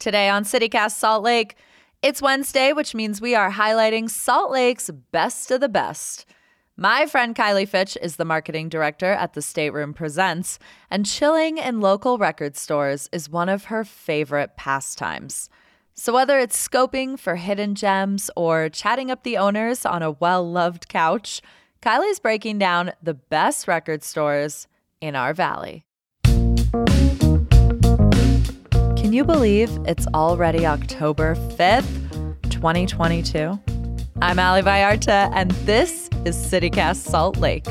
Today on CityCast Salt Lake, it's Wednesday, which means we are highlighting Salt Lake's best of the best. My friend Kylie Fitch is the marketing director at the Stateroom Presents, and chilling in local record stores is one of her favorite pastimes. So, whether it's scoping for hidden gems or chatting up the owners on a well loved couch, Kylie's breaking down the best record stores in our valley. Can you believe it's already October 5th, 2022? I'm Ali Vallarta, and this is CityCast Salt Lake.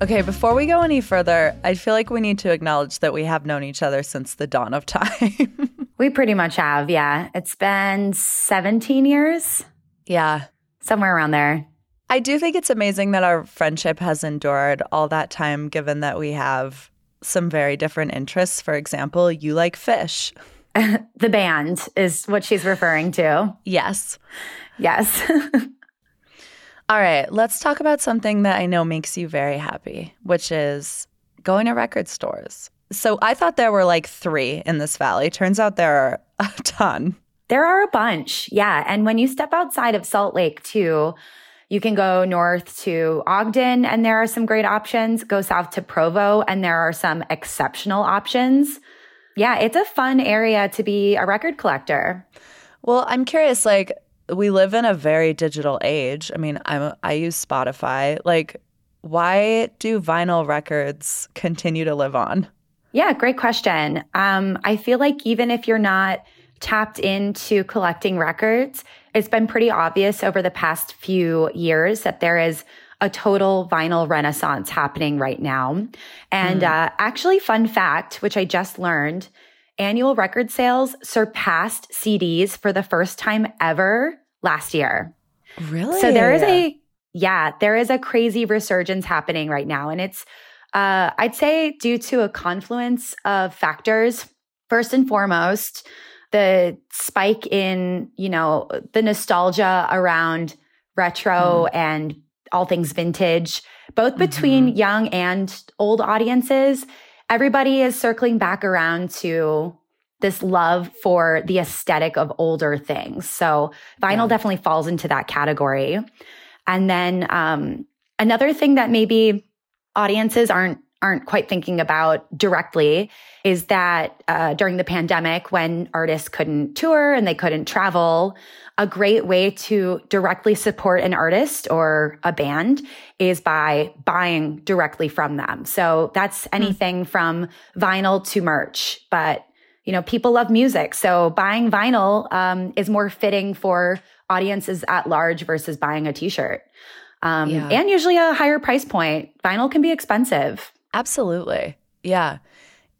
Okay, before we go any further, I feel like we need to acknowledge that we have known each other since the dawn of time. we pretty much have, yeah. It's been 17 years. Yeah. Somewhere around there. I do think it's amazing that our friendship has endured all that time, given that we have some very different interests. For example, you like Phish. the band is what she's referring to. Yes. Yes. all right, let's talk about something that I know makes you very happy, which is going to record stores. So I thought there were like three in this valley. Turns out there are a ton. There are a bunch. Yeah. And when you step outside of Salt Lake, too, you can go north to Ogden and there are some great options. Go south to Provo and there are some exceptional options. Yeah, it's a fun area to be a record collector. Well, I'm curious like we live in a very digital age. I mean, I'm I use Spotify. Like why do vinyl records continue to live on? Yeah, great question. Um, I feel like even if you're not tapped into collecting records, it's been pretty obvious over the past few years that there is a total vinyl renaissance happening right now. And mm. uh, actually, fun fact, which I just learned, annual record sales surpassed CDs for the first time ever last year. Really? So there is a, yeah, there is a crazy resurgence happening right now. And it's, uh, I'd say due to a confluence of factors. First and foremost, the spike in, you know, the nostalgia around retro mm. and all things vintage, both between mm-hmm. young and old audiences. Everybody is circling back around to this love for the aesthetic of older things. So vinyl yeah. definitely falls into that category. And then um, another thing that maybe audiences aren't aren't quite thinking about directly is that uh, during the pandemic, when artists couldn't tour and they couldn't travel, a great way to directly support an artist or a band is by buying directly from them. So that's hmm. anything mm. from vinyl to merch, but you know, people love music. So buying vinyl um, is more fitting for audiences at large versus buying a t-shirt. Um, yeah. and usually a higher price point. Vinyl can be expensive. Absolutely. Yeah.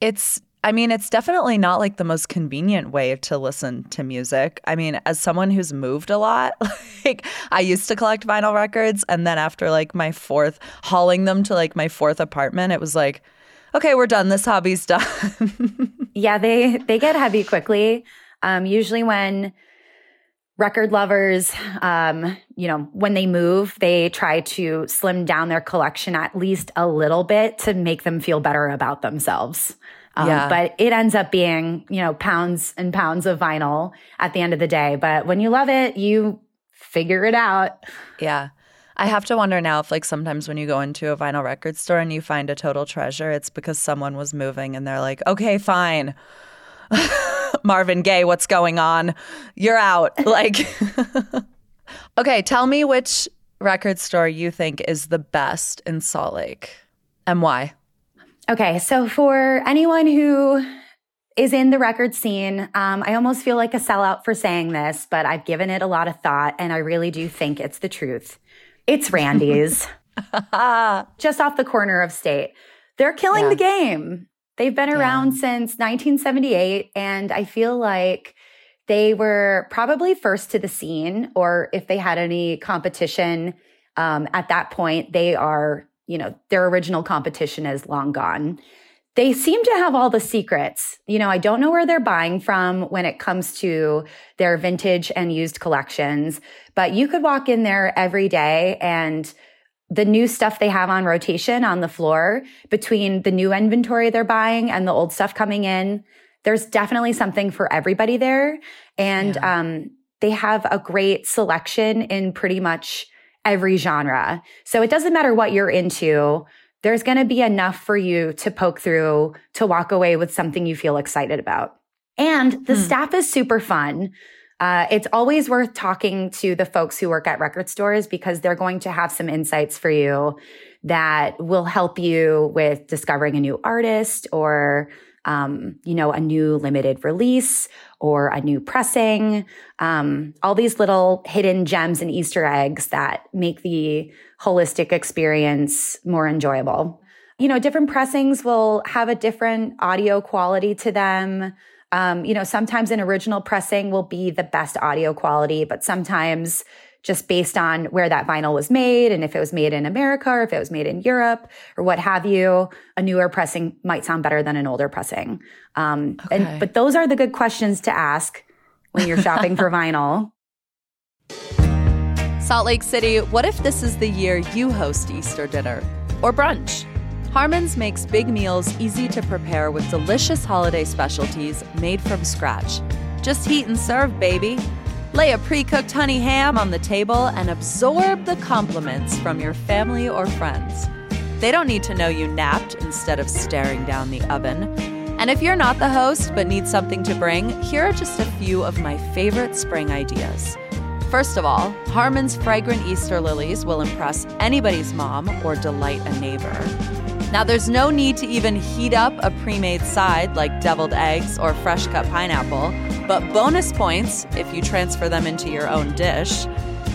It's I mean, it's definitely not like the most convenient way to listen to music. I mean, as someone who's moved a lot, like I used to collect vinyl records and then after like my fourth hauling them to like my fourth apartment, it was like, okay, we're done. This hobby's done. yeah, they they get heavy quickly. Um, usually when record lovers, um, you know, when they move, they try to slim down their collection at least a little bit to make them feel better about themselves. Um, yeah. But it ends up being, you know, pounds and pounds of vinyl at the end of the day. But when you love it, you figure it out. Yeah. I have to wonder now if, like, sometimes when you go into a vinyl record store and you find a total treasure, it's because someone was moving and they're like, okay, fine. Marvin Gaye, what's going on? You're out. Like, okay, tell me which record store you think is the best in Salt Lake and why. Okay, so for anyone who is in the record scene, um, I almost feel like a sellout for saying this, but I've given it a lot of thought and I really do think it's the truth. It's Randy's, just off the corner of state. They're killing yeah. the game. They've been around yeah. since 1978, and I feel like they were probably first to the scene, or if they had any competition um, at that point, they are, you know, their original competition is long gone. They seem to have all the secrets. You know, I don't know where they're buying from when it comes to their vintage and used collections, but you could walk in there every day and the new stuff they have on rotation on the floor between the new inventory they're buying and the old stuff coming in. There's definitely something for everybody there. And yeah. um, they have a great selection in pretty much every genre. So it doesn't matter what you're into. There's going to be enough for you to poke through to walk away with something you feel excited about. And the hmm. staff is super fun. Uh, it's always worth talking to the folks who work at record stores because they're going to have some insights for you that will help you with discovering a new artist or um, you know, a new limited release or a new pressing, um, all these little hidden gems and Easter eggs that make the holistic experience more enjoyable. You know, different pressings will have a different audio quality to them. Um, you know, sometimes an original pressing will be the best audio quality, but sometimes just based on where that vinyl was made and if it was made in America or if it was made in Europe or what have you, a newer pressing might sound better than an older pressing. Um, okay. and, but those are the good questions to ask when you're shopping for vinyl. Salt Lake City, what if this is the year you host Easter dinner or brunch? Harmon's makes big meals easy to prepare with delicious holiday specialties made from scratch. Just heat and serve, baby. Lay a pre cooked honey ham on the table and absorb the compliments from your family or friends. They don't need to know you napped instead of staring down the oven. And if you're not the host but need something to bring, here are just a few of my favorite spring ideas. First of all, Harmon's fragrant Easter lilies will impress anybody's mom or delight a neighbor. Now, there's no need to even heat up a pre made side like deviled eggs or fresh cut pineapple, but bonus points if you transfer them into your own dish.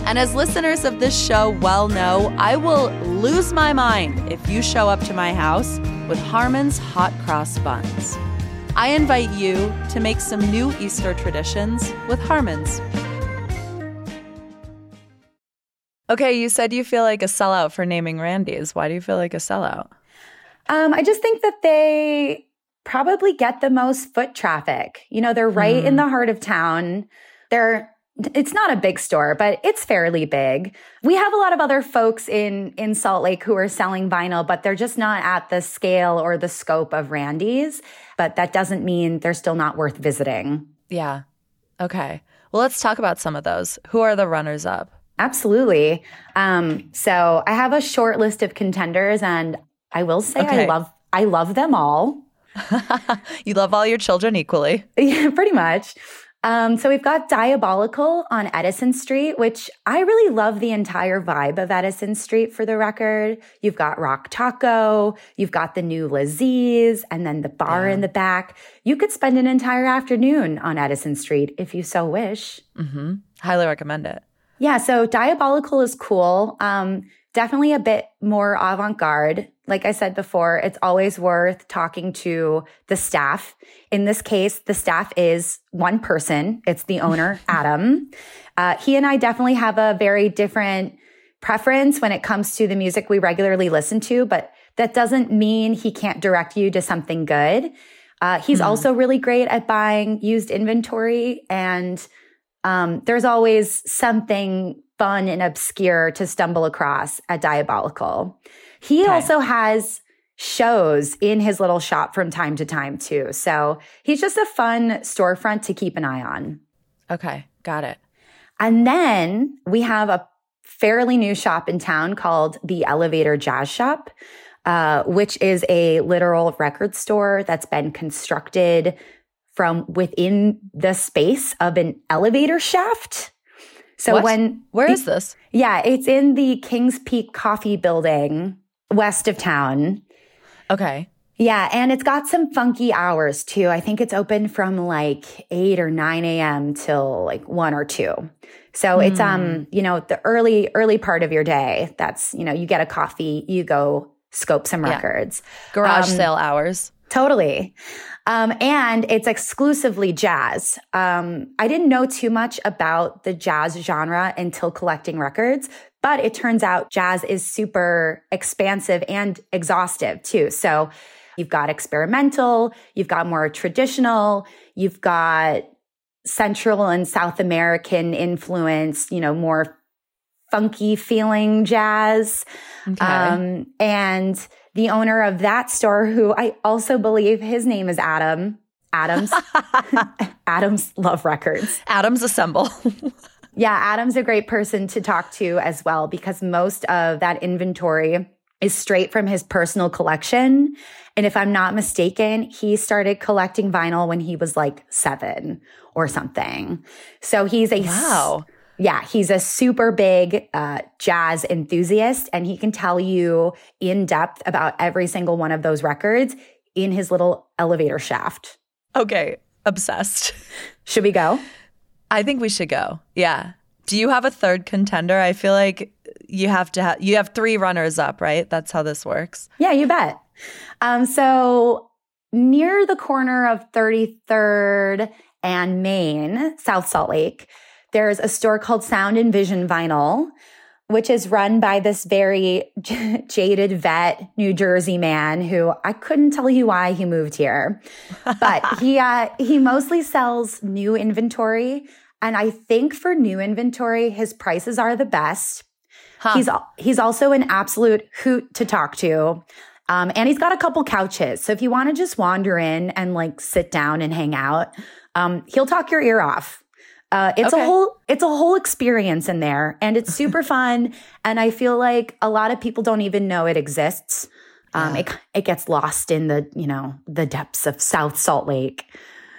And as listeners of this show well know, I will lose my mind if you show up to my house with Harmon's hot cross buns. I invite you to make some new Easter traditions with Harmon's. Okay, you said you feel like a sellout for naming Randy's. Why do you feel like a sellout? Um, I just think that they probably get the most foot traffic. You know, they're right mm. in hmm. the heart of town. They're it's not a big store, but it's fairly big. We have a lot of other folks in in Salt Lake who are selling vinyl, but they're just not at the scale or the scope of Randy's. But that doesn't mean they're still not worth visiting. Yeah. Okay. Well, let's talk about some of those. Who are the runners up? Absolutely. Um, so I have a short list of contenders, and I will say okay. I love I love them all. you love all your children equally. Yeah, pretty much. Um, so we've got Diabolical on Edison Street, which I really love the entire vibe of Edison Street for the record. You've got Rock Taco, you've got the new Laziz, and then the bar yeah. in the back. You could spend an entire afternoon on Edison Street if you so wish. Mm-hmm. Highly recommend it. Yeah, so Diabolical is cool. Um, definitely a bit more avant garde. Like I said before, it's always worth talking to the staff. In this case, the staff is one person. It's the owner, Adam. Uh, he and I definitely have a very different preference when it comes to the music we regularly listen to, but that doesn't mean he can't direct you to something good. Uh, he's mm. also really great at buying used inventory and um, there's always something fun and obscure to stumble across at Diabolical. He okay. also has shows in his little shop from time to time too. So he's just a fun storefront to keep an eye on. Okay, got it. And then we have a fairly new shop in town called the Elevator Jazz Shop, uh, which is a literal record store that's been constructed from within the space of an elevator shaft. So what? when where the, is this? Yeah, it's in the Kings Peak Coffee Building west of town. Okay. Yeah, and it's got some funky hours too. I think it's open from like 8 or 9 a.m. till like 1 or 2. So mm. it's um, hmm. you know, the early early part of your day. That's, you know, you get a coffee, you go scope some records. Yeah. Garage um, sale hours. Totally. Um, and it's exclusively jazz. Um, I didn't know too much about the jazz genre until collecting records, but it turns out jazz is super expansive and exhaustive too. So you've got experimental, you've got more traditional, you've got Central and South American influence, you know, more funky feeling jazz. Okay. Um, and the owner of that store, who I also believe his name is Adam. Adams. Adams Love Records. Adams Assemble. Yeah, Adam's a great person to talk to as well because most of that inventory is straight from his personal collection. And if I'm not mistaken, he started collecting vinyl when he was like seven or something. So he's a wow. Yeah, he's a super big uh, jazz enthusiast, and he can tell you in depth about every single one of those records in his little elevator shaft. Okay, obsessed. Should we go? I think we should go. Yeah. Do you have a third contender? I feel like you have to have you have three runners up, right? That's how this works. Yeah, you bet. Um, so near the corner of 33rd and Main, South Salt Lake, there's a store called Sound and Vision Vinyl, which is run by this very jaded vet New Jersey man who I couldn't tell you why he moved here, but he uh, he mostly sells new inventory, and I think for new inventory, his prices are the best. Huh. He's he's also an absolute hoot to talk to. Um, and he's got a couple couches. So if you want to just wander in and like sit down and hang out, um, he'll talk your ear off. Uh, it's Okay. a whole it's a whole experience in there, and it's super fun. And I feel like a lot of people don't even know it exists. Um, Yeah. it it gets lost in the you know the depths of South Salt Lake.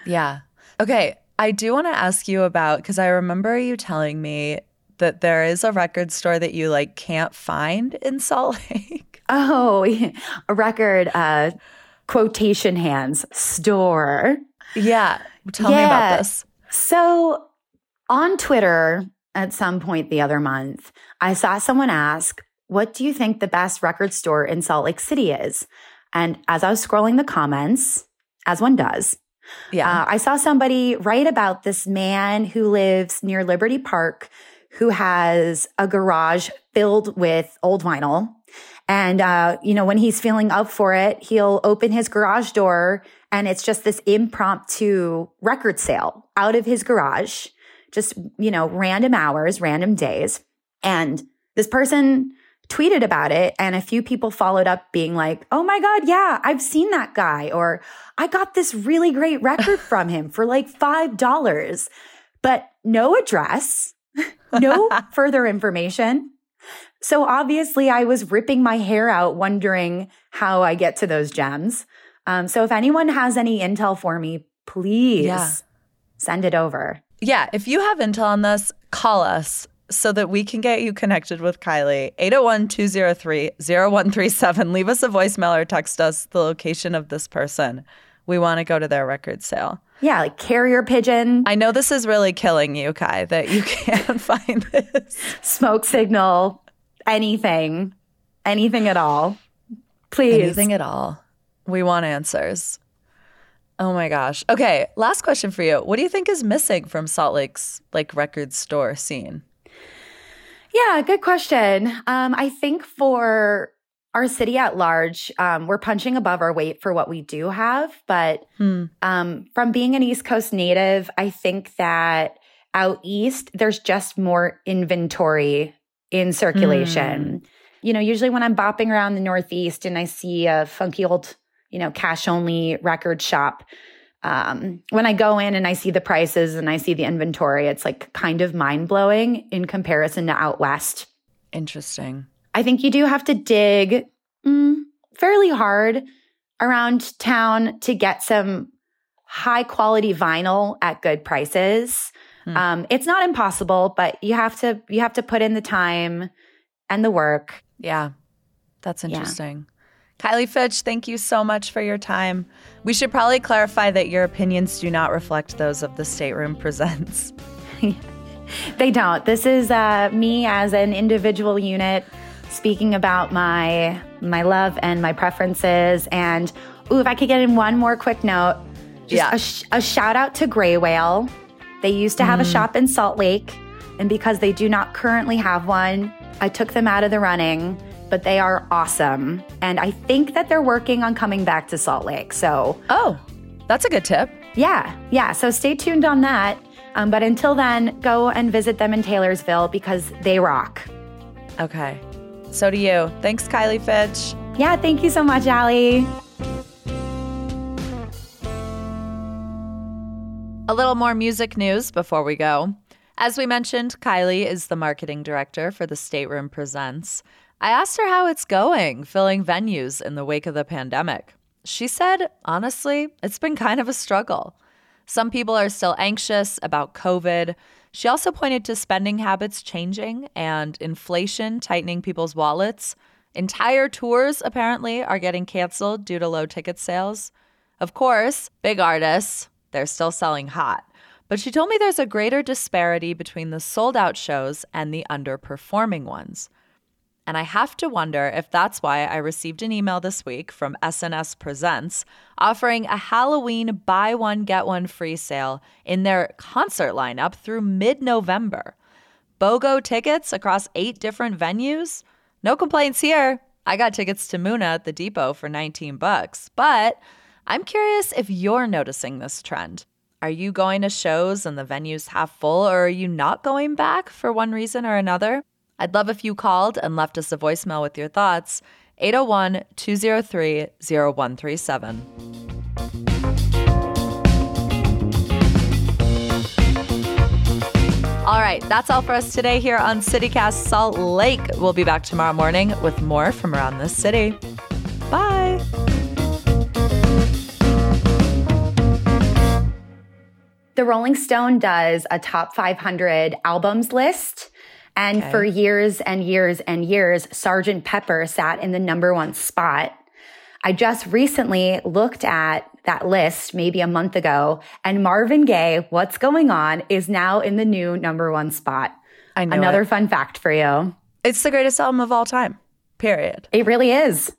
Yeah. Okay. I do want to ask you about because I remember you telling me that there is a record store that you like can't find in Salt Lake. Oh, a record uh, quotation hands store. yeah. Tell me about this. So on Twitter at some point the other month, I saw someone ask, What do you think the best record store in Salt Lake City is? And as I was scrolling the comments, as one does, Yeah. uh, I saw somebody write about this man who lives near Liberty Park who has a garage filled with old vinyl. And, uh, you know, when he's feeling up for it, he'll open his garage door and it's just this impromptu record sale out of his garage, just, you know, random hours, random days. And this person tweeted about it and a few people followed up being like, Oh my God, yeah, I've seen that guy. Or I got this really great record from him for like $5, but no address, no further information. So obviously I was ripping my hair out wondering how I get to those gems. Um, so if anyone has any intel for me, please Yeah. send it over. Yeah, if you have intel on this, call us so that we can get you connected with Kylie. 801 203 0137. Leave us a voicemail or text us the location of this person. We want to go to their record sale. Yeah, like carrier pigeon, I know this is really killing you, Kai, that you can't find this. smoke signal, anything, anything at all. Please. Anything at all. We want answers. Oh my gosh. Okay, last question for you. What do you think is missing from Salt Lake's like record store scene? Yeah, good question. Um, I think for our city at large, um, we're punching above our weight for what we do have. But Hmm. um, from being an East Coast native, I think that out east, there's just more inventory in circulation. You know, usually when I'm bopping around the Northeast and I see a funky old, you know, cash only record shop, um, when I go in and I see the prices and I see the inventory, it's like kind of mind blowing in comparison to out west. Interesting. I think you do have to dig mm, fairly hard around town to get some high quality vinyl at good prices. Hmm. Um, it's not impossible, but you have to you have to put in the time and the work. Yeah, that's Yeah. Kylie Fitch, thank you so much for your time. We should probably clarify that your opinions do not reflect those of the Stateroom Presents. They don't. This is uh, me as an individual unit speaking about my my love and my preferences. And ooh, if I could get in one more quick note, just Yeah. a, sh- a shout out to Gray Whale. They used to have a shop in Salt Lake, and because they do not currently have one, I took them out of the running. But they are awesome, and I think that they're working on coming back to Salt Lake. So Oh, that's a good tip. yeah, yeah. So stay tuned on that. Um, but until then, go and visit them in Taylorsville because they rock. Okay. So do you. Thanks, Kylie Fitch. Yeah, thank you so much, Ali. A little more music news before we go. As we mentioned, Kylie is the marketing director for the Stateroom Presents. I asked her how it's going filling venues in the wake of the pandemic. She said, honestly, it's been kind of a struggle. Some people are still anxious about COVID. She also pointed to spending habits changing and inflation tightening people's wallets. Entire tours, apparently, are getting canceled due to low ticket sales. Of course, big artists, they're still selling hot. But she told me there's a greater disparity between the sold out shows and the underperforming ones. And I have to wonder if that's why I received an email this week from S&S Presents offering a Halloween buy one, get one free sale in their concert lineup through mid November. BOGO tickets across eight different venues? No complaints here. I got tickets to Muna at the depot for 19 bucks. But I'm curious if you're noticing this trend. Are you going to shows and the venue's half full, or are you not going back for one reason or another? I'd love if you called and left us a voicemail with your thoughts. 801 203 0137. All right, that's all for us today here on CityCast Salt Lake. We'll be back tomorrow morning with more from around this city. Bye. The Rolling Stone does a top 500 albums list. And okay. for years and years and years, Sergeant Pepper sat in the number one spot. I just recently looked at that list maybe a month ago and Marvin Gaye, What's Going On is now in the new number one spot. I know Another it. fun fact for you. It's the greatest album of all time, period. It really is.